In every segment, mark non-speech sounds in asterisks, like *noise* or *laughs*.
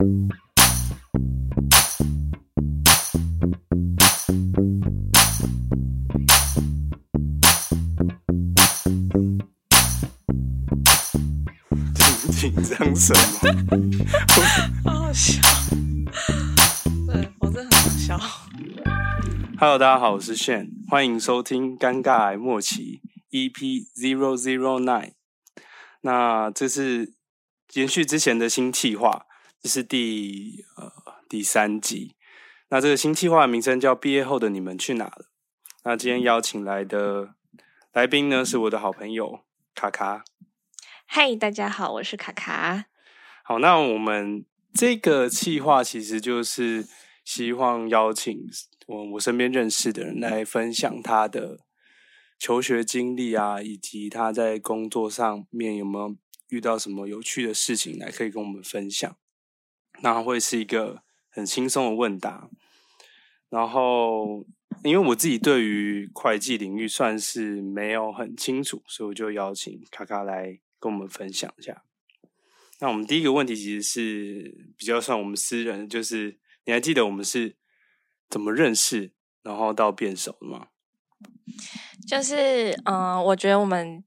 紧张什么？*laughs* 好好笑。对，我真的很好笑。Hello，大家好，我是 Shane，欢迎收听《尴尬癌末期》EP Zero Zero Nine。那这是延续之前的新计划，这是第呃第三集。那这个新计划的名称叫《毕业后的你们去哪了》。那今天邀请来的来宾呢，是我的好朋友卡卡。嗨，大家好，我是卡卡。好，那我们这个计划其实就是希望邀请我我身边认识的人来分享他的求学经历啊，以及他在工作上面有没有遇到什么有趣的事情来可以跟我们分享。那会是一个很轻松的问答。然后，因为我自己对于会计领域算是没有很清楚，所以我就邀请卡卡来。跟我们分享一下。那我们第一个问题其实是比较算我们私人，就是你还记得我们是怎么认识，然后到变熟的吗？就是，嗯、我觉得我们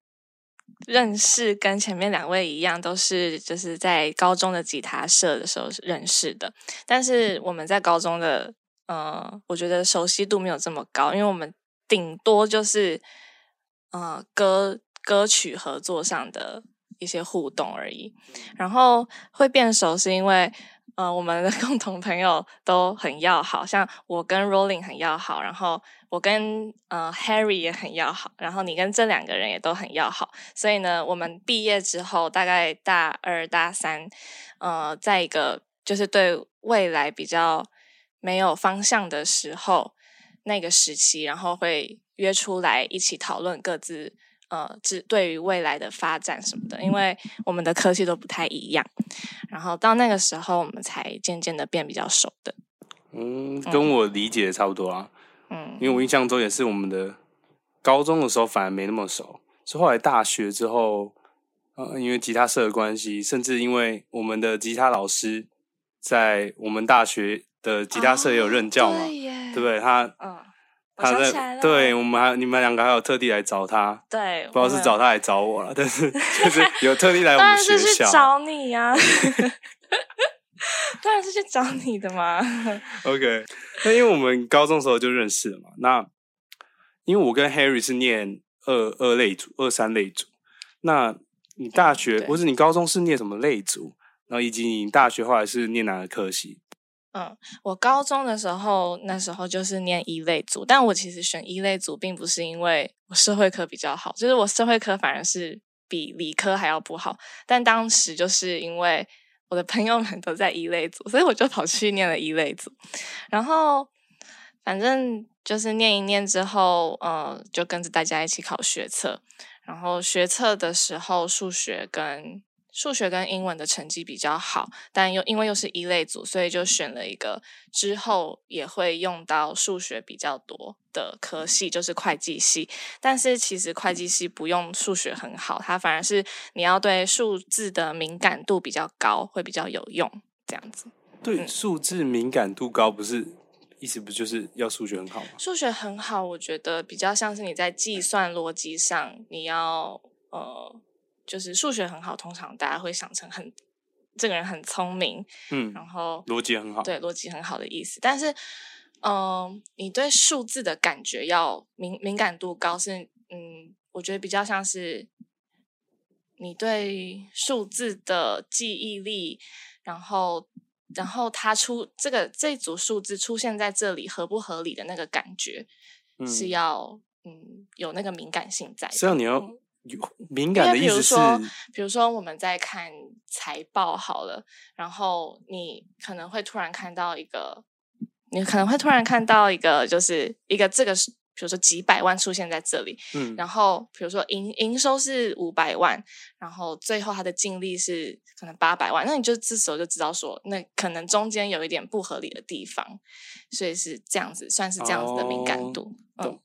认识跟前面两位一样，都是就是在高中的吉他社的时候认识的。但是我们在高中的，呃，我觉得熟悉度没有这么高，因为我们顶多就是，呃，歌。歌曲合作上的一些互动而已，然后会变熟是因为，呃，我们的 *laughs* 共同朋友都很要好，像我跟 Rolling 很要好，然后我跟呃 Harry 也很要好，然后你跟这两个人也都很要好，所以呢，我们毕业之后大概大二大三，呃，在一个就是对未来比较没有方向的时候，那个时期，然后会约出来一起讨论各自。呃，只对于未来的发展什么的，因为我们的科系都不太一样，然后到那个时候，我们才渐渐的变比较熟的。嗯，跟我理解的差不多啊。嗯，因为我印象中也是我们的高中的时候反而没那么熟，是后来大学之后，呃，因为吉他社的关系，甚至因为我们的吉他老师在我们大学的吉他社也有任教嘛，哦、对，对不对？他嗯。他在，对，我们还你们两个还有特地来找他，对，不知道是找他来找我了，但是 *laughs* 就是有特地来我们学校，是去找你呀、*laughs* 啊，当然是去找你的嘛。*laughs* OK，那因为我们高中的时候就认识了嘛，那因为我跟 Harry 是念二二类组、二三类组，那你大学或是你高中是念什么类组？然后以及你大学后来是念哪个科系？嗯，我高中的时候，那时候就是念一类组，但我其实选一类组，并不是因为我社会科比较好，就是我社会科反而是比理科还要不好。但当时就是因为我的朋友们都在一类组，所以我就跑去念了一类组。然后反正就是念一念之后，呃，就跟着大家一起考学测。然后学测的时候，数学跟数学跟英文的成绩比较好，但又因为又是一类组，所以就选了一个之后也会用到数学比较多的科系，就是会计系。但是其实会计系不用数学很好，它反而是你要对数字的敏感度比较高，会比较有用。这样子，对数字敏感度高，不是意思不就是要数学很好吗？数学很好，我觉得比较像是你在计算逻辑上，你要呃。就是数学很好，通常大家会想成很这个人很聪明，嗯，然后逻辑很好，对，逻辑很好的意思。但是，嗯、呃，你对数字的感觉要敏敏感度高是，是嗯，我觉得比较像是你对数字的记忆力，然后然后它出这个这组数字出现在这里合不合理的那个感觉，嗯、是要嗯有那个敏感性在的。这样你要。有敏感的意思是，比如说，比如说我们在看财报好了，然后你可能会突然看到一个，你可能会突然看到一个，就是一个这个是，比如说几百万出现在这里，嗯，然后比如说营营收是五百万，然后最后它的净利是可能八百万，那你就这时候就知道说，那可能中间有一点不合理的地方，所以是这样子，算是这样子的敏感度，哦、嗯。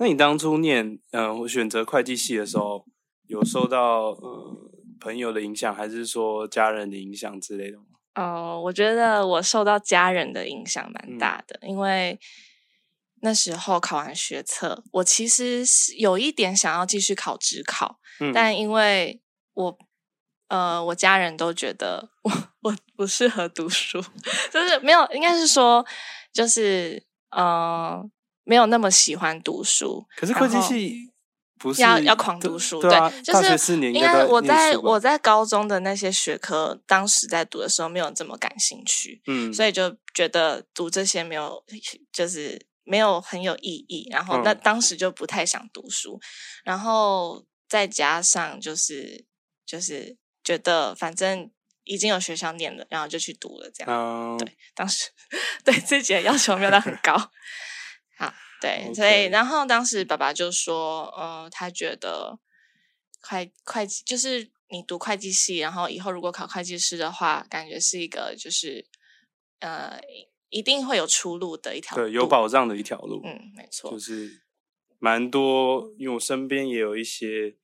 那你当初念，嗯、呃，我选择会计系的时候，有受到呃朋友的影响，还是说家人的影响之类的吗？哦，我觉得我受到家人的影响蛮大的，嗯、因为那时候考完学测，我其实是有一点想要继续考职考，嗯、但因为我呃，我家人都觉得我 *laughs* 我不适合读书，*laughs* 就是没有，应该是说就是呃，没有那么喜欢读书。可是会计系。不是要要狂读书，对，啊、对，就是因为我在我在高中的那些学科，当时在读的时候没有这么感兴趣，嗯，所以就觉得读这些没有，就是没有很有意义，然后那当时就不太想读书，嗯、然后再加上就是就是觉得反正已经有学校念了，然后就去读了，这样，嗯、对，当时 *laughs* 对自己的要求没有到很高。*laughs* 对，Okay. 所以然后当时爸爸就说，呃，他觉得会会计就是你读会计系，然后以后如果考会计师的话，感觉是一个就是呃一定会有出路的一条，对，有保障的一条路。嗯，没错，就是蛮多，因为我身边也有一些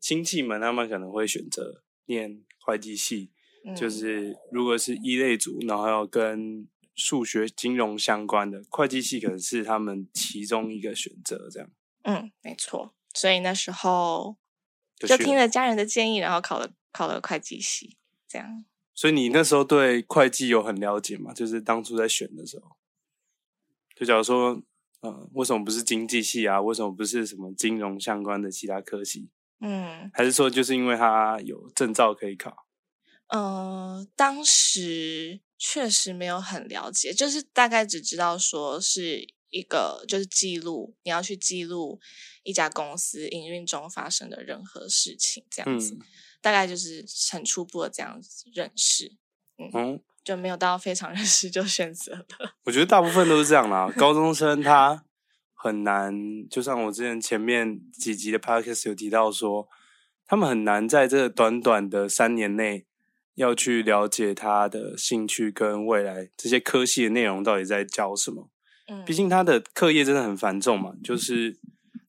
亲戚们，他们可能会选择念会计系，嗯、就是如果是一类组，然后要跟。数学、金融相关的会计系可能是他们其中一个选择，这样。嗯，没错。所以那时候就听了家人的建议，然后考了考了会计系，这样。所以你那时候对会计有很了解吗？就是当初在选的时候，就假如说，呃，为什么不是经济系啊？为什么不是什么金融相关的其他科系？嗯，还是说就是因为他有证照可以考？呃，当时。确实没有很了解，就是大概只知道说是一个，就是记录，你要去记录一家公司营运中发生的任何事情，这样子，嗯、大概就是很初步的这样子认识，嗯，嗯就没有到非常认识就选择了。我觉得大部分都是这样啦，高中生他很难，就像我之前前面几集的 podcast 有提到说，他们很难在这短短的三年内。要去了解他的兴趣跟未来这些科系的内容到底在教什么？嗯，毕竟他的课业真的很繁重嘛，就是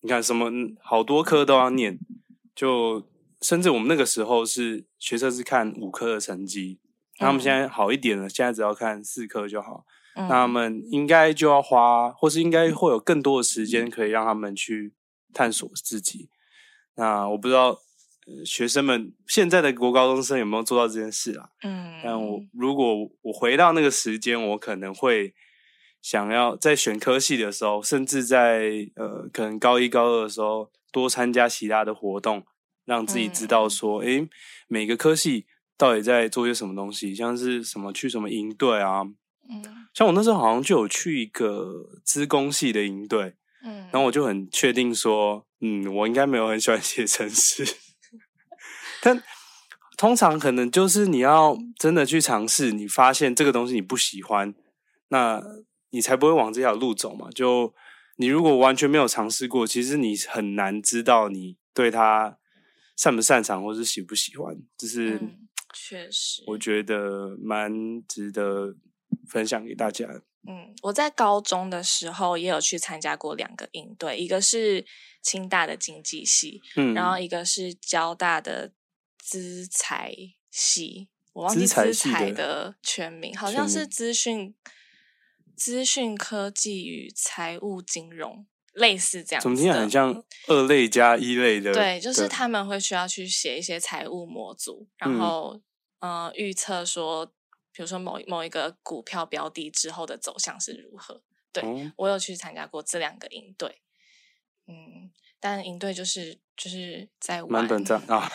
你看什么好多科都要念，就甚至我们那个时候是学测是看五科的成绩，那他们现在好一点了，现在只要看四科就好。那他们应该就要花，或是应该会有更多的时间可以让他们去探索自己。那我不知道。学生们现在的国高中生有没有做到这件事啊？嗯，但我如果我回到那个时间，我可能会想要在选科系的时候，甚至在呃，可能高一高二的时候多参加其他的活动，让自己知道说，诶、每个科系到底在做些什么东西，像是什么去什么营队啊，嗯，像我那时候好像就有去一个资工系的营队，嗯，然后我就很确定说，嗯，我应该没有很喜欢写程式。但通常可能就是你要真的去尝试，你发现这个东西你不喜欢，那你才不会往这条路走嘛。就你如果完全没有尝试过，其实你很难知道你对它擅不擅长，或是喜不喜欢。就是确实，我觉得蛮值得分享给大家。嗯，我在高中的时候也有去参加过两个营队，一个是清大的经济系，嗯，然后一个是交大的。资财系，我忘记资财的全名，好像是资讯资讯科技与财务金融，类似这样子。总听很像二类加一类的。对，就是他们会需要去写一些财务模组，然后、嗯、呃预测说，比如说某某一个股票标的之后的走向是如何。对、嗯、我有去参加过这两个营队，嗯。但营队就是就是在玩，蛮短暂啊，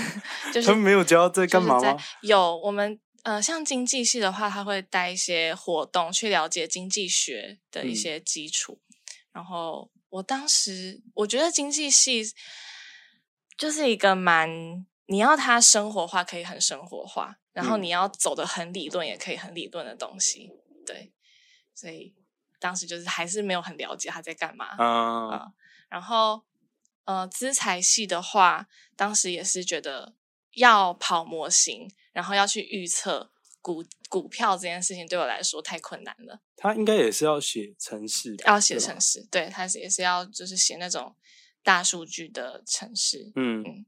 *laughs* 就是他们没有教在干嘛吗？有我们呃，像经济系的话，他会带一些活动去了解经济学的一些基础。嗯、然后我当时我觉得经济系就是一个蛮你要它生活化，可以很生活化，然后你要走的很理论，也可以很理论的东西。对，所以当时就是还是没有很了解他在干嘛啊、嗯，然后。呃，资财系的话，当时也是觉得要跑模型，然后要去预测股股票这件事情，对我来说太困难了。他应该也是要写程式，要写程式，对，他是也是要就是写那种大数据的程式，嗯嗯，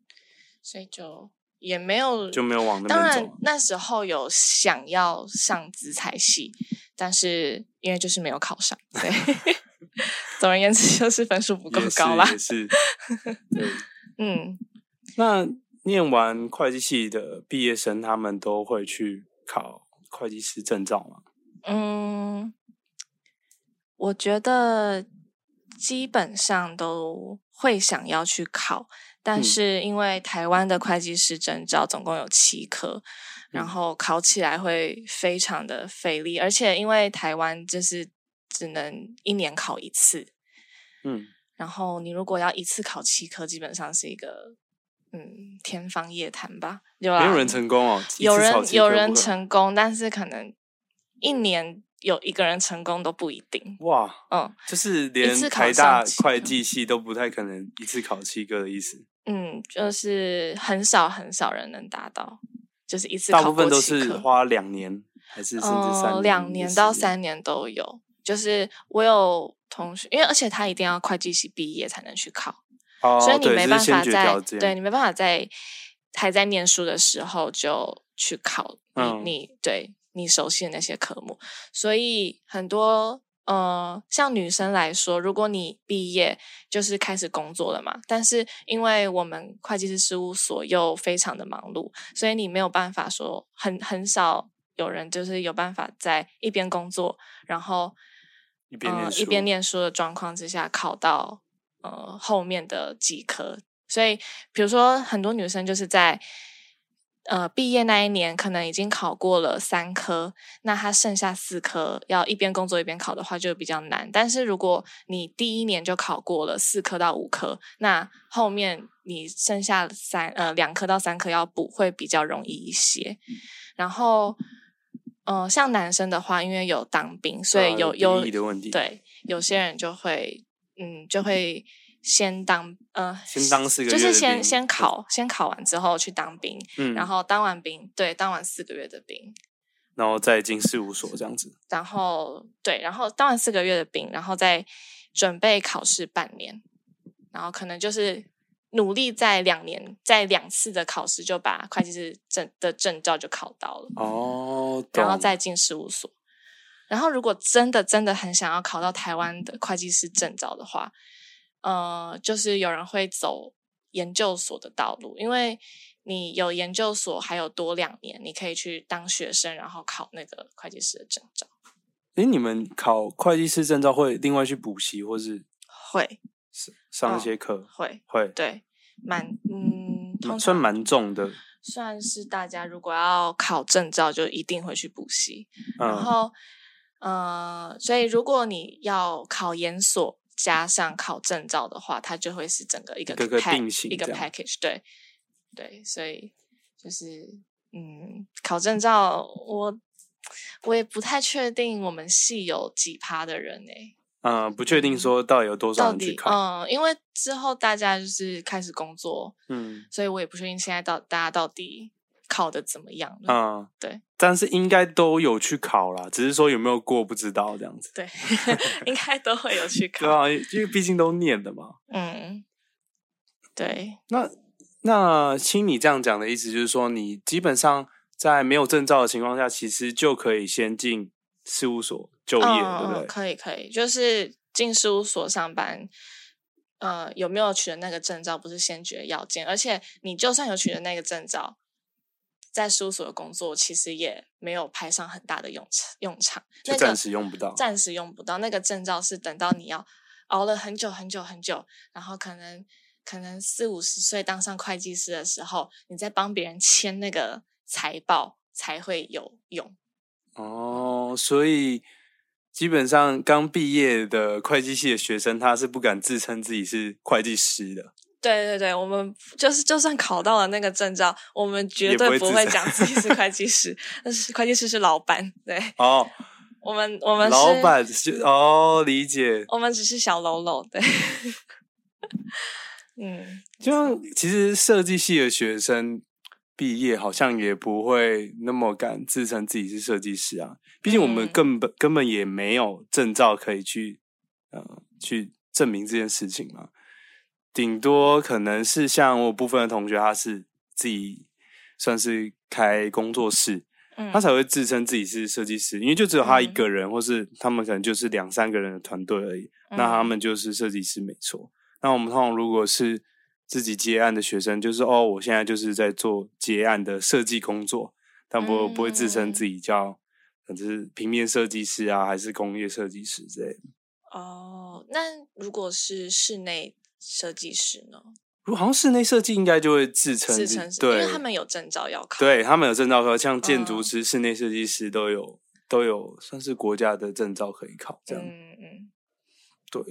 所以就也没有就没有往那边走。当然那时候有想要上资材系，但是因为就是没有考上。对，*laughs* *laughs* 总而言之就是分数不够高啦。也是，是 *laughs* 对，嗯。那念完会计系的毕业生，他们都会去考会计师证照吗？嗯，我觉得基本上都会想要去考，但是因为台湾的会计师证照总共有七科，嗯、然后考起来会非常的费力，而且因为台湾就是只能一年考一次，嗯，然后你如果要一次考七科，基本上是一个嗯天方夜谭吧，有没有人成功哦，有人有人成功，但是可能。一年有一个人成功都不一定哇，嗯，就是连台大会计系都不太可能一次考七个的意思。嗯，就是很少很少人能达到，就是一次考。大部分都是花两年还是甚至三两年到三年都有。就是我有同学，因为而且他一定要会计系毕业才能去考，哦，所以你没办法在对，对你没办法在还在念书的时候就去考。嗯，你你对。你熟悉的那些科目，所以很多呃，像女生来说，如果你毕业就是开始工作了嘛，但是因为我们会计师事务所又非常的忙碌，所以你没有办法说很很少有人就是有办法在一边工作，然后一边念书，呃，一边念书的状况之下考到呃后面的几科，所以比如说很多女生就是在。呃，毕业那一年可能已经考过了三科，那她剩下四科要一边工作一边考的话就比较难。但是如果你第一年就考过了四科到五科，那后面你剩下三呃两科到三科要补会比较容易一些。然后，呃，像男生的话，因为有当兵，所以有、呃、有对有些人就会嗯就会。先当呃，先当四个月，就是先先考，先考完之后去当兵，嗯，然后当完兵，对，当完四个月的兵，然后再进事务所这样子，然后对，然后当完四个月的兵，然后再准备考试半年，然后可能就是努力在两年，在两次的考试就把会计师证的证照就考到了哦，然后再进事务所，然后如果真的真的很想要考到台湾的会计师证照的话。呃，就是有人会走研究所的道路，因为你有研究所，还有多两年，你可以去当学生，然后考那个会计师的证照。诶，你们考会计师证照会另外去补习，或是会上一些课？哦、会会对，蛮嗯，通算蛮重的，算是大家如果要考证照，就一定会去补习。嗯、然后，呃，所以如果你要考研所。加上考证照的话，它就会是整个一个一个 package，对对，所以就是嗯，考证照我我也不太确定我们系有几趴的人哎、欸，嗯，不确定说到底有多少人去考，嗯，因为之后大家就是开始工作，嗯，所以我也不确定现在到大家到底。考的怎么样？嗯，对，但是应该都有去考啦，只是说有没有过不知道这样子。对，*laughs* 应该都会有去考。*laughs* 对啊，因为毕竟都念的嘛。嗯，对。那那听你这样讲的意思，就是说你基本上在没有证照的情况下，其实就可以先进事务所就业，嗯、对不对？可以，可以，就是进事务所上班。呃，有没有取得那个证照不是先决要件，而且你就算有取得那个证照。在事务所的工作其实也没有派上很大的用场，用场就暂时用不到，暂时用不到。那个证照是等到你要熬了很久很久很久，然后可能可能四五十岁当上会计师的时候，你再帮别人签那个财报才会有用。哦，所以基本上刚毕业的会计系的学生，他是不敢自称自己是会计师的。对对对，我们就是就算考到了那个证照，我们绝对不会讲自己是 *laughs* 会计师，但是会计师是老板，对。哦，我们我们是老板是哦，理解。我们只是小喽喽，对。*laughs* 嗯，就像其实设计系的学生毕业，好像也不会那么敢自称自己是设计师啊。毕竟我们根本、嗯、根本也没有证照可以去呃去证明这件事情嘛。顶多可能是像我部分的同学，他是自己算是开工作室，嗯，他才会自称自己是设计师，因为就只有他一个人，或是他们可能就是两三个人的团队而已，那他们就是设计师没错。那我们通常如果是自己接案的学生，就是哦，我现在就是在做接案的设计工作，但不不会自称自己叫，可能是平面设计师啊，还是工业设计师之类的。哦，那如果是室内设计师呢？如好像室内设计应该就会自称，自称对，因为他们有证照要。考，对他们有证照考，像建筑师、室内设计师都有都有算是国家的证照可以考，这样，嗯嗯，对，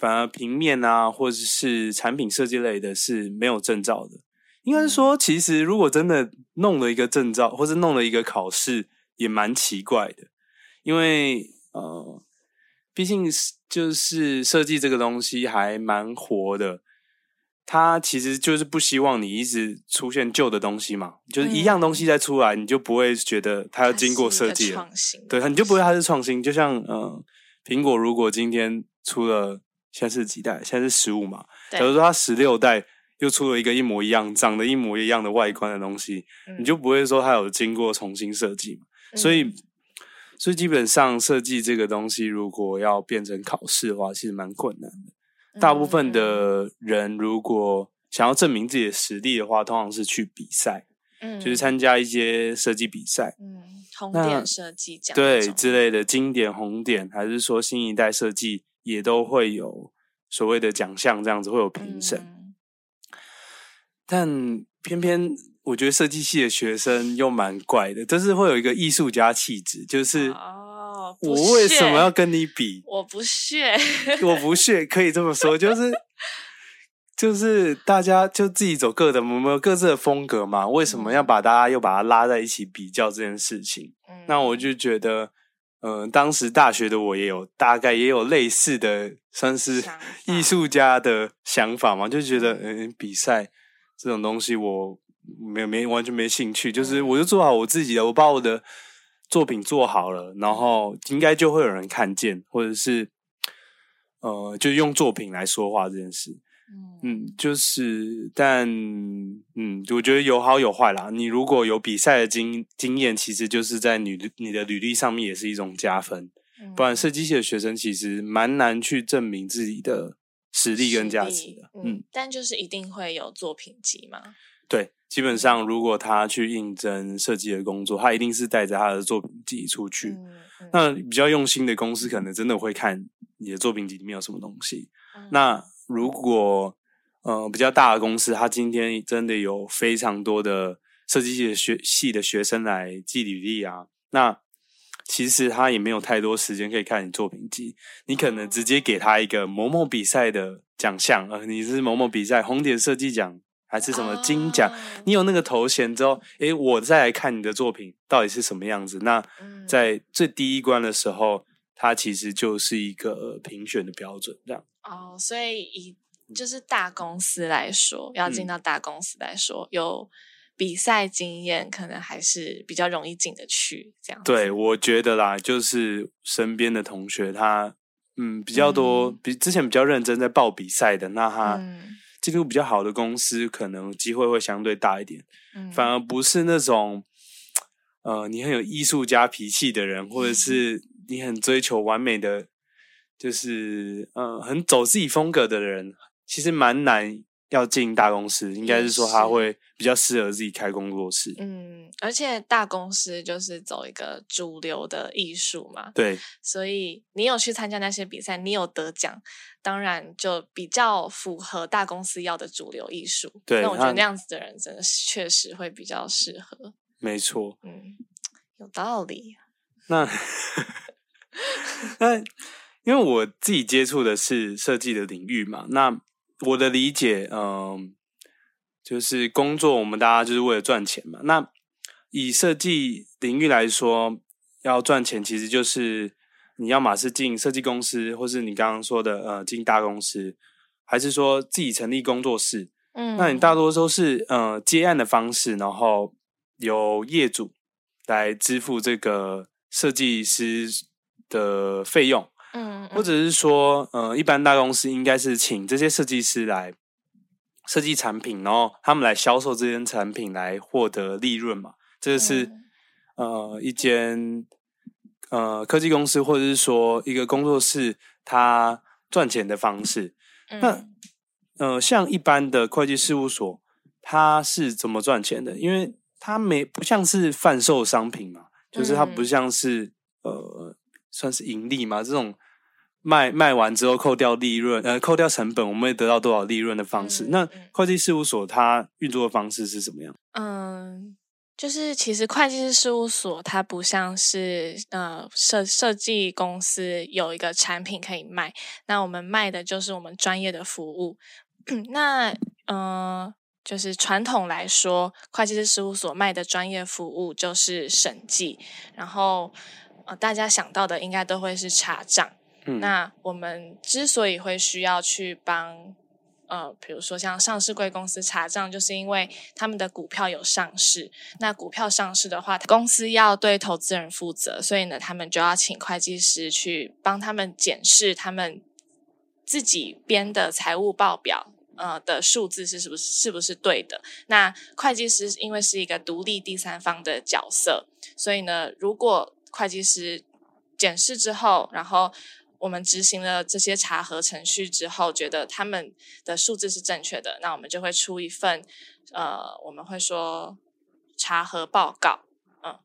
反而平面啊或者是产品设计类的是没有证照的。应该是说，其实如果真的弄了一个证照，或是弄了一个考试，也蛮奇怪的，因为呃。毕竟就是设计这个东西还蛮活的，它其实就是不希望你一直出现旧的东西嘛，就是一样东西再出来，你就不会觉得它要经过设计了，对，你就不会它是创新。就像呃，苹果如果今天出了现在是几代？现在是十五嘛，假如说它十六代又出了一个一模一样、长得一模一样的外观的东西，你就不会说它有经过重新设计嘛，所以。所以基本上设计这个东西，如果要变成考试的话，其实蛮困难的。大部分的人如果想要证明自己的实力的话，通常是去比赛，嗯，就是参加一些设计比赛，嗯，红点设计奖，对之类的经典红点，还是说新一代设计也都会有所谓的奖项，这样子会有评审。嗯，但偏偏。我觉得设计系的学生又蛮怪的，就是会有一个艺术家气质，就是哦，我为什么要跟你比？我不屑，*laughs* 我不屑，可以这么说，就是 *laughs* 就是大家就自己走各的，我们有各自的风格嘛，为什么要把大家又把它拉在一起比较这件事情？嗯，那我就觉得，嗯、呃，当时大学的我也有大概也有类似的，算是艺术家的想法嘛，就觉得嗯、呃，比赛这种东西我。没有没完全没兴趣，就是我就做好我自己的，我把我的作品做好了，然后应该就会有人看见，或者是呃，就用作品来说话这件事。嗯，就是但嗯，我觉得有好有坏啦。你如果有比赛的经经验，其实就是在你的你的履历上面也是一种加分。不然设计系的学生其实蛮难去证明自己的实力跟价值的。嗯，嗯，但就是一定会有作品集嘛。对。基本上，如果他去应征设计的工作，他一定是带着他的作品集出去。那比较用心的公司，可能真的会看你的作品集里面有什么东西。嗯、那如果呃比较大的公司，他今天真的有非常多的设计系的学系的学生来寄履历啊，那其实他也没有太多时间可以看你作品集。你可能直接给他一个某某比赛的奖项，呃，你是某某比赛红点设计奖。还是什么金奖？Oh. 你有那个头衔之后，诶，我再来看你的作品到底是什么样子。那在最第一关的时候，它其实就是一个评选的标准，这样。哦，oh, 所以以就是大公司来说，要进到大公司来说，嗯、有比赛经验，可能还是比较容易进得去。这样。对，我觉得啦，就是身边的同学他，嗯，比较多，比之前比较认真在报比赛的，那他。嗯进入比较好的公司，可能机会会相对大一点。嗯，反而不是那种，呃，你很有艺术家脾气的人，或者是你很追求完美的，就是呃，很走自己风格的人，其实蛮难。要进大公司，应该是说他会比较适合自己开工作室。嗯，而且大公司就是走一个主流的艺术嘛。对，所以你有去参加那些比赛，你有得奖，当然就比较符合大公司要的主流艺术。对，那我觉得那样子的人真的确实会比较适合。没错。嗯，有道理。那 *laughs* *laughs* 那因为我自己接触的是设计的领域嘛，那。我的理解，嗯、呃，就是工作，我们大家就是为了赚钱嘛。那以设计领域来说，要赚钱，其实就是你要么是进设计公司，或是你刚刚说的，呃，进大公司，还是说自己成立工作室。嗯，那你大多都是呃接案的方式，然后由业主来支付这个设计师的费用。嗯，或者是说，呃，一般大公司应该是请这些设计师来设计产品，然后他们来销售这件产品来获得利润嘛。这是、嗯、呃一间呃科技公司或者是说一个工作室它赚钱的方式。嗯、那呃像一般的会计事务所，它是怎么赚钱的？因为它没不像是贩售商品嘛，就是它不像是、嗯、呃算是盈利嘛这种。卖卖完之后扣掉利润，呃，扣掉成本，我们会得到多少利润的方式？嗯、那会计事务所它运作的方式是什么样？嗯，就是其实会计师事务所它不像是呃设设计公司有一个产品可以卖，那我们卖的就是我们专业的服务。*clears throat* 那嗯、呃，就是传统来说，会计师事务所卖的专业服务就是审计，然后呃，大家想到的应该都会是查账。嗯那我们之所以会需要去帮，呃，比如说像上市贵公司查账，就是因为他们的股票有上市。那股票上市的话，公司要对投资人负责，所以呢，他们就要请会计师去帮他们检视他们自己编的财务报表，呃的数字是是不是是不是对的。那会计师因为是一个独立第三方的角色，所以呢，如果会计师检视之后，然后我们执行了这些查核程序之后，觉得他们的数字是正确的，那我们就会出一份，呃，我们会说查核报告，嗯，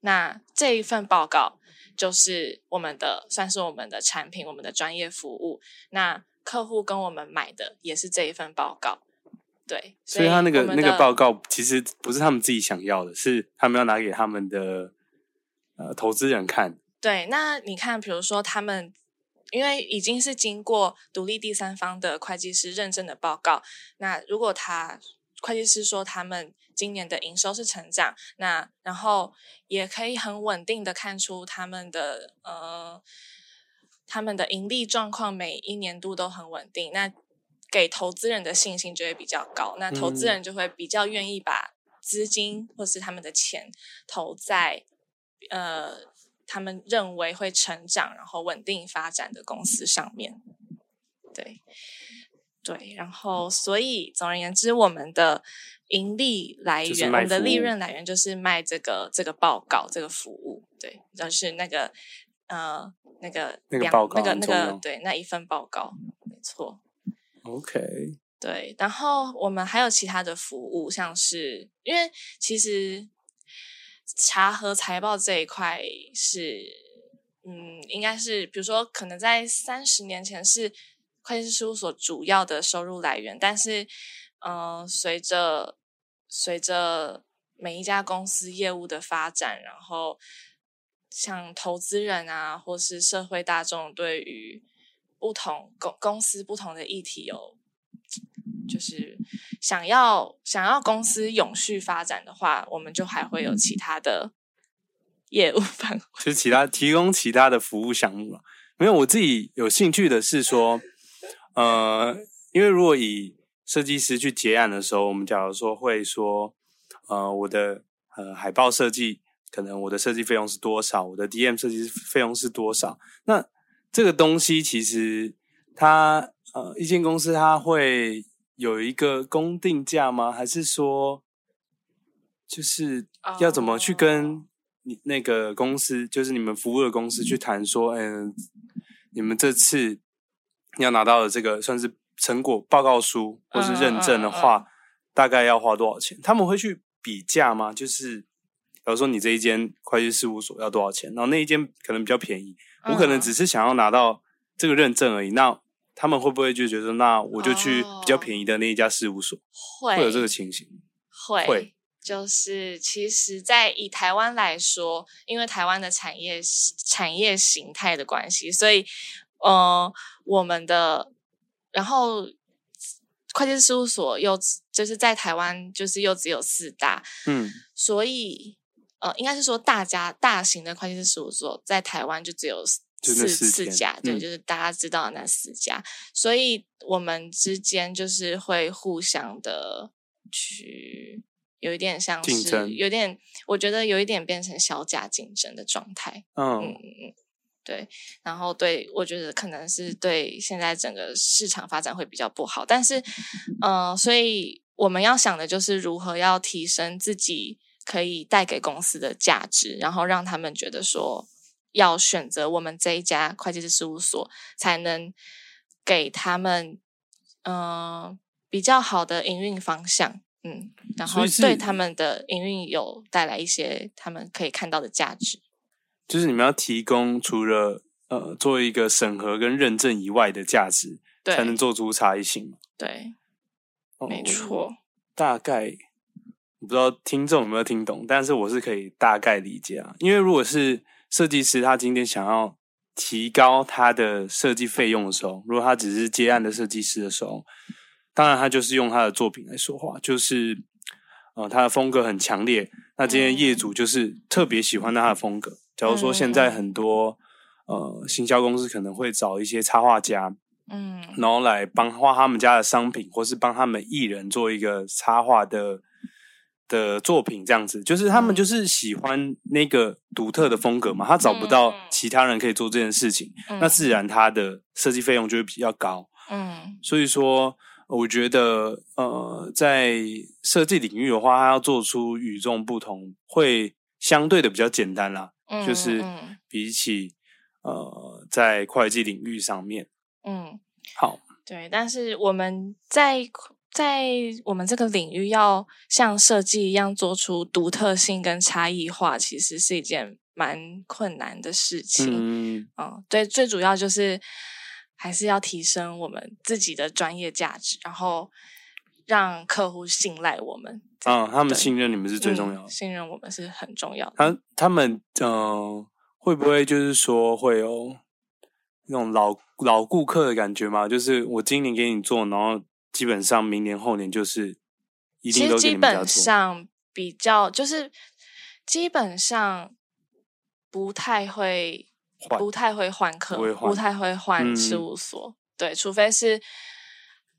那这一份报告就是我们的，算是我们的产品，我们的专业服务。那客户跟我们买的也是这一份报告，对。所以他那个那个报告其实不是他们自己想要的，是他们要拿给他们的呃投资人看。对，那你看，比如说他们，因为已经是经过独立第三方的会计师认证的报告，那如果他会计师说他们今年的营收是成长，那然后也可以很稳定的看出他们的呃他们的盈利状况每一年度都很稳定，那给投资人的信心就会比较高，那投资人就会比较愿意把资金或是他们的钱投在呃。他们认为会成长，然后稳定发展的公司上面，对，对，然后所以总而言之，我们的盈利来源，我们的利润来源就是卖这个这个报告这个服务，对，就是那个呃那个那个报告那个那个对那一份报告，没错。OK，对，然后我们还有其他的服务，像是因为其实。查核财报这一块是，嗯，应该是，比如说，可能在三十年前是会计师事务所主要的收入来源，但是，嗯、随着随着每一家公司业务的发展，然后像投资人啊，或是社会大众对于不同公公司不同的议题有。就是想要想要公司永续发展的话，我们就还会有其他的业务范围，*laughs* 就是其他提供其他的服务项目了。没有，我自己有兴趣的是说，呃，因为如果以设计师去结案的时候，我们假如说会说，呃，我的呃海报设计，可能我的设计费用是多少，我的 DM 设计费用是多少，那这个东西其实它呃一间公司它会。有一个公定价吗？还是说，就是要怎么去跟你那个公司，oh. 就是你们服务的公司去谈说，嗯，你们这次要拿到的这个算是成果报告书或是认证的话，uh, uh, uh, uh. 大概要花多少钱？他们会去比价吗？就是，比如说你这一间会计事务所要多少钱，然后那一间可能比较便宜，uh. 我可能只是想要拿到这个认证而已。那他们会不会就觉得，那我就去比较便宜的那一家事务所？会，会有这个情形？会，会就是其实，在以台湾来说，因为台湾的产业产业形态的关系，所以，呃，我们的然后会计师事务所又就是在台湾就是又只有四大，嗯，所以呃，应该是说大家大型的会计师事务所在台湾就只有。四四家，对，就是大家知道那四家，嗯，所以我们之间就是会互相的去，有一点像是，有点，我觉得有一点变成小家竞争的状态。嗯嗯。嗯，对，然后对，我觉得可能是对现在整个市场发展会比较不好，但是，嗯、呃，所以我们要想的就是如何要提升自己可以带给公司的价值，然后让他们觉得说要选择我们这一家会计师事务所，才能给他们嗯、呃、比较好的营运方向，嗯，然后对他们的营运有带来一些他们可以看到的价值。就是你们要提供除了呃做一个审核跟认证以外的价值，才能做出差异性嘛？对，没错。大概我不知道听众有没有听懂，但是我是可以大概理解啊。因为如果是设计师，他今天想要提高他的设计费用的时候，如果他只是接案的设计师的时候，当然他就是用他的作品来说话，就是呃他的风格很强烈，那今天业主就是特别喜欢他的风格。假如说现在很多、嗯、呃行销公司可能会找一些插画家，嗯，然后来帮画他们家的商品，或是帮他们艺人做一个插画的的作品，这样子，就是他们就是喜欢那个独特的风格嘛，他找不到其他人可以做这件事情，嗯、那自然他的设计费用就会比较高，嗯，所以说我觉得呃在设计领域的话，他要做出与众不同，会相对的比较简单啦。嗯就是比起、嗯、呃，在会计领域上面，嗯，好，对，但是我们在在我们这个领域要像设计一样做出独特性跟差异化，其实是一件蛮困难的事情。嗯，嗯，对，最主要就是还是要提升我们自己的专业价值，然后让客户信赖我们。嗯，他们信任你们是最重要的，嗯、信任我们是很重要的。他他们嗯、呃，会不会就是说会有那种老老顾客的感觉吗？就是我今年给你做，然后基本上明年后年就是一定都给你们家做。基本上比较就是基本上不太会不太会换客户，不太会换事务所，嗯、对，除非是。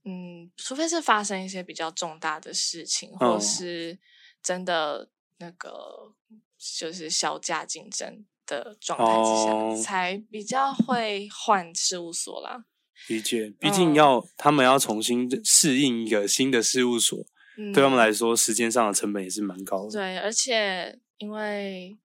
嗯，除非是发生一些比较重大的事情，哦、或是真的那个就是小价竞争的状态之下，哦、才比较会换事务所啦。理解，毕竟要、嗯、他们要重新适应一个新的事务所，嗯、对他们来说，时间上的成本也是蛮高的。对，而且因为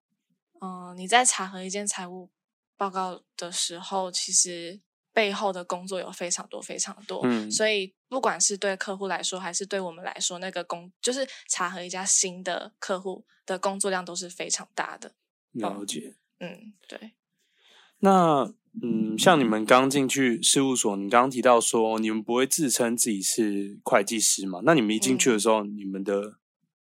嗯、呃，你在查核一件财务报告的时候，其实。背后的工作有非常多非常多，嗯，所以不管是对客户来说，还是对我们来说，那个工就是查核一家新的客户的工作量都是非常大的。了解，嗯，对。那嗯，像你们刚进去事务所，你刚刚提到说你们不会自称自己是会计师嘛？那你们一进去的时候，嗯、你们的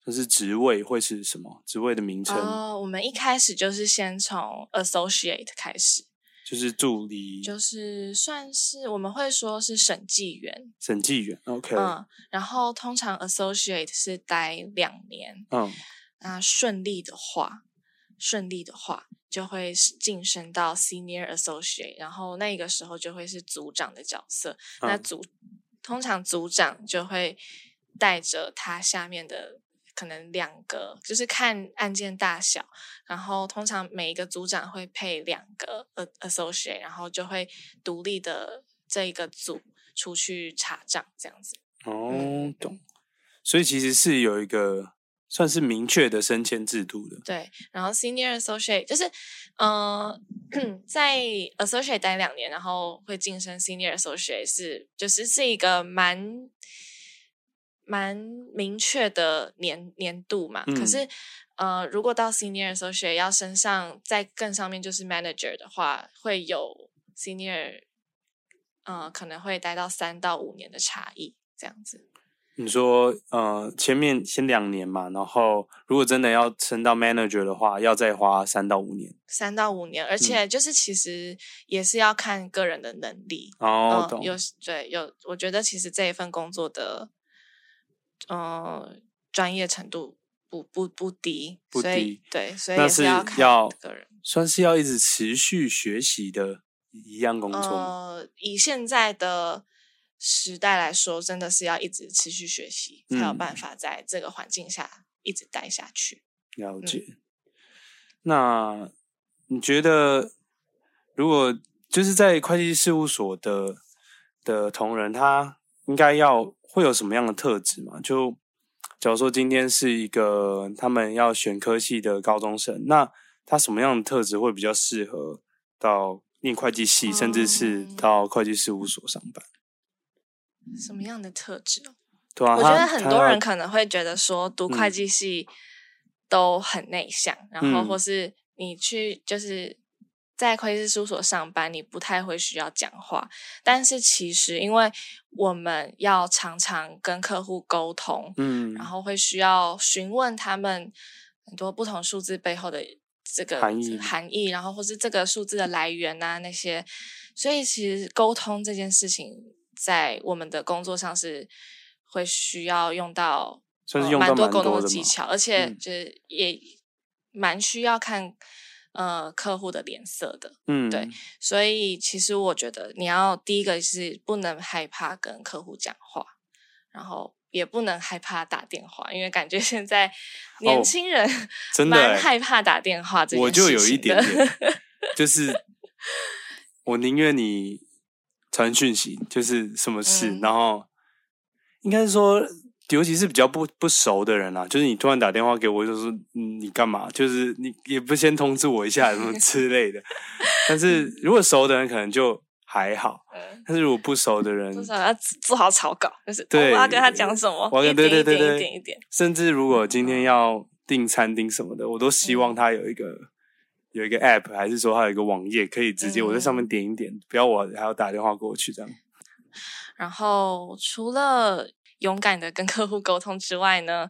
就是职位会是什么？职位的名称？哦，我们一开始就是先从 associate 开始。就是助理，就是算是我们会说是审计员，审计员，OK，嗯，然后通常 associate 是待两年，嗯，那顺利的话，顺利的话就会晋升到 senior associate，然后那个时候就会是组长的角色，嗯、那组通常组长就会带着他下面的。可能两个，就是看案件大小，然后通常每一个组长会配两个 associate，然后就会独立的这一个组出去查账，这样子。哦，懂。所以其实是有一个算是明确的升迁制度的。对，然后 senior associate 就是，呃，*clears throat* 在 associate 待两年，然后会晋升 senior associate 是，就是是一个蛮。蛮明确的年年度嘛，嗯、可是呃，如果到 senior associate 要升上在更上面就是 manager 的话，会有 senior，呃，可能会待到三到五年的差异这样子。你说呃，前面先两年嘛，然后如果真的要升到 manager 的话，要再花三到五年。三到五年，而且就是其实也是要看个人的能力哦，呃、有对有，我觉得其实这一份工作的。呃，专业程度不不不低，不低，所以对，所以也是要看个人，算是要一直持续学习的一样工作。呃，以现在的时代来说，真的是要一直持续学习，嗯、才有办法在这个环境下一直待下去。了解。嗯、那你觉得如果就是在会计事务所的的同仁，他应该要会有什么样的特质嘛？就假如说今天是一个他们要选科系的高中生，那他什么样的特质会比较适合到念会计系，甚至是到会计事务所上班？什么样的特质？对啊，我觉得很多人可能会觉得说，读会计系都很内向，嗯、然后或是你去就是在会计师事务所上班，你不太会需要讲话。但是其实，因为我们要常常跟客户沟通，嗯，然后会需要询问他们很多不同数字背后的这个含义，含义，然后或是这个数字的来源啊那些，所以其实沟通这件事情。在我们的工作上是会需要用到，算是用到蛮多沟通的技巧，而且？就是也蛮需要看呃客户的脸色的，嗯，对，所以其实我觉得你要第一个是不能害怕跟客户讲话，然后也不能害怕打电话，因为感觉现在年轻人、哦、真的蛮害怕打电话这件事情，我就有一点点，就是 *laughs* 我宁愿你。传讯息就是什么事，嗯、然后应该是说，尤其是比较不不熟的人啊，就是你突然打电话给我，就说嗯，你干嘛？就是你也不先通知我一下什么 *laughs* 之类的。但是如果熟的人可能就还好，嗯、但是如果不熟的人，至少要做好草稿，就是对，我要跟他讲什么，我要对对对对，一点一点一点。甚至如果今天要订餐厅什么的，我都希望他有一个。有一个 app，还是说它有一个网页，可以直接我在上面点一点，嗯、不要我还要打电话过去这样。然后除了勇敢的跟客户沟通之外呢，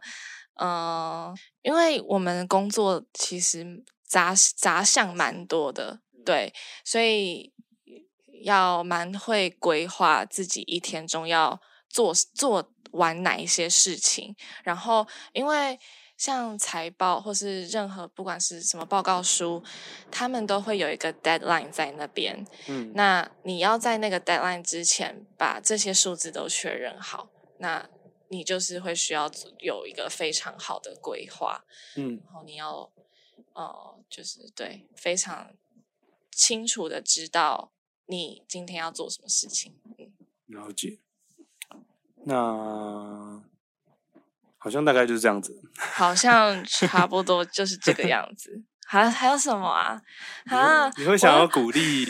嗯、*laughs* 呃，因为我们工作其实杂杂项蛮多的，对，所以要蛮会规划自己一天中要做做完哪一些事情，然后因为。像财报或是任何不管是什么报告书，他们都会有一个 deadline 在那边。嗯，那你要在那个 deadline 之前把这些数字都确认好，那你就是会需要有一个非常好的规划。嗯，然后你要呃，就是对非常清楚的知道你今天要做什么事情。嗯，了解。那。好像大概就是这样子，*laughs* 好像差不多就是这个样子。还还有什么啊？啊，你会想要鼓励？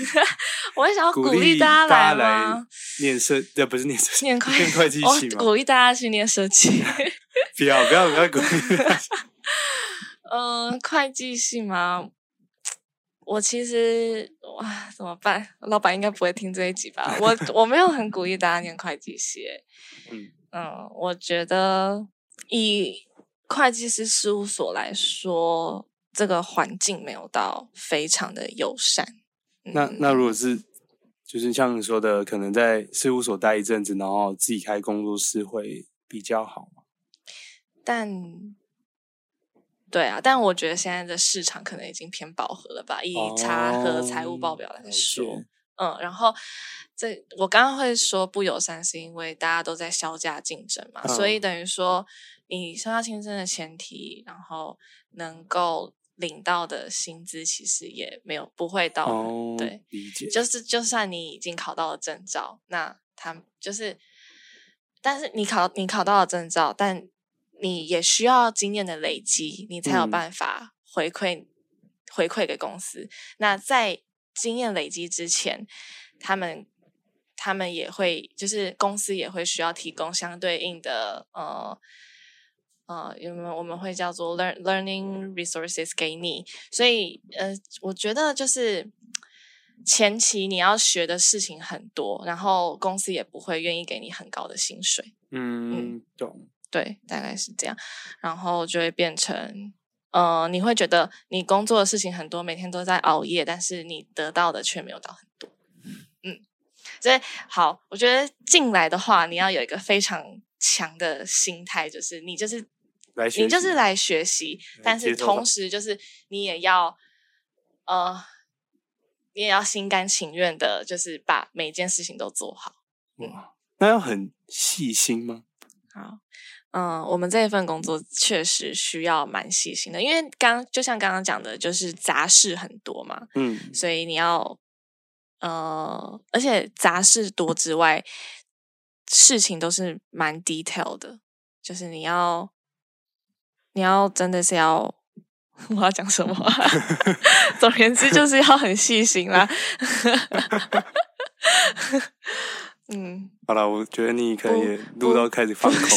我会想要鼓励大家来吗？念设，呃，不是念设计，念会念会计系吗？鼓励大家去念设计。*laughs* 不要不要不要鼓励。*laughs* 嗯，会计系吗？我其实哇，怎么办？老板应该不会听这一集吧？我我没有很鼓励大家念会计系。嗯嗯，我觉得。以会计师事务所来说，这个环境没有到非常的友善。那那如果是，就是像你说的，可能在事务所待一阵子，然后自己开工作室会比较好吗？但，对啊，但我觉得现在的市场可能已经偏饱和了吧？以查核财务报表来说，哦、嗯，然后。这我刚刚会说不友善，是因为大家都在削价竞争嘛，嗯、所以等于说你收到签证的前提，然后能够领到的薪资其实也没有不会到，哦、对，理解，就是就算你已经考到了证照，那他就是，但是你考你考到了证照，但你也需要经验的累积，你才有办法回馈、嗯、回馈给公司。那在经验累积之前，他们。他们也会，就是公司也会需要提供相对应的，呃，呃，有没有我们会叫做 learn learning resources 给你，所以，呃，我觉得就是前期你要学的事情很多，然后公司也不会愿意给你很高的薪水。嗯，懂、嗯。对，大概是这样，然后就会变成，呃，你会觉得你工作的事情很多，每天都在熬夜，但是你得到的却没有到很多。嗯所以好，我觉得进来的话，你要有一个非常强的心态，就是你就是来学习，你就是来学习，但是同时就是你也要呃，你也要心甘情愿的，就是把每件事情都做好。哇，那要很细心吗？好，嗯、呃，我们这一份工作确实需要蛮细心的，因为刚就像刚刚讲的，就是杂事很多嘛，嗯，所以你要。呃，而且杂事多之外，事情都是蛮 detail 的，就是你要，你要真的是要，*laughs* 我要讲什么？*laughs* 总而言之，就是要很细心啦。*laughs* 嗯，好了，我觉得你可以录到开始放空了。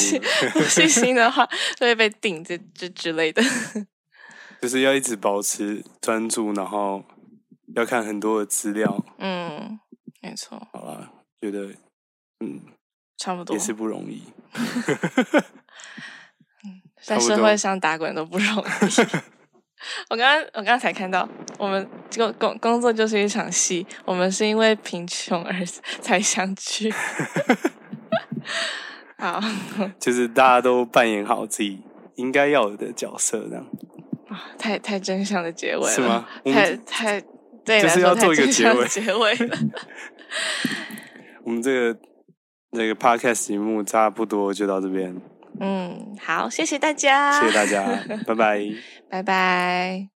不细心的话，就会被顶这这之类的。就是要一直保持专注，然后要看很多的资料。嗯，没错。好了，觉得嗯，差不多也是不容易。*laughs* 嗯，在社会上打滚都不容易。*laughs* 我刚刚我刚刚才看到，我们这个工工作就是一场戏，我们是因为贫穷而 *laughs* 才相聚。好，就是大家都扮演好自己应该要有的角色，这样。啊，太太真相的结尾了，是吗？太太对，就是要做一个结尾，结尾了。我们这个那个 podcast 节目差不多就到这边。嗯，好，谢谢大家，谢谢大家，*laughs* 拜拜，拜拜。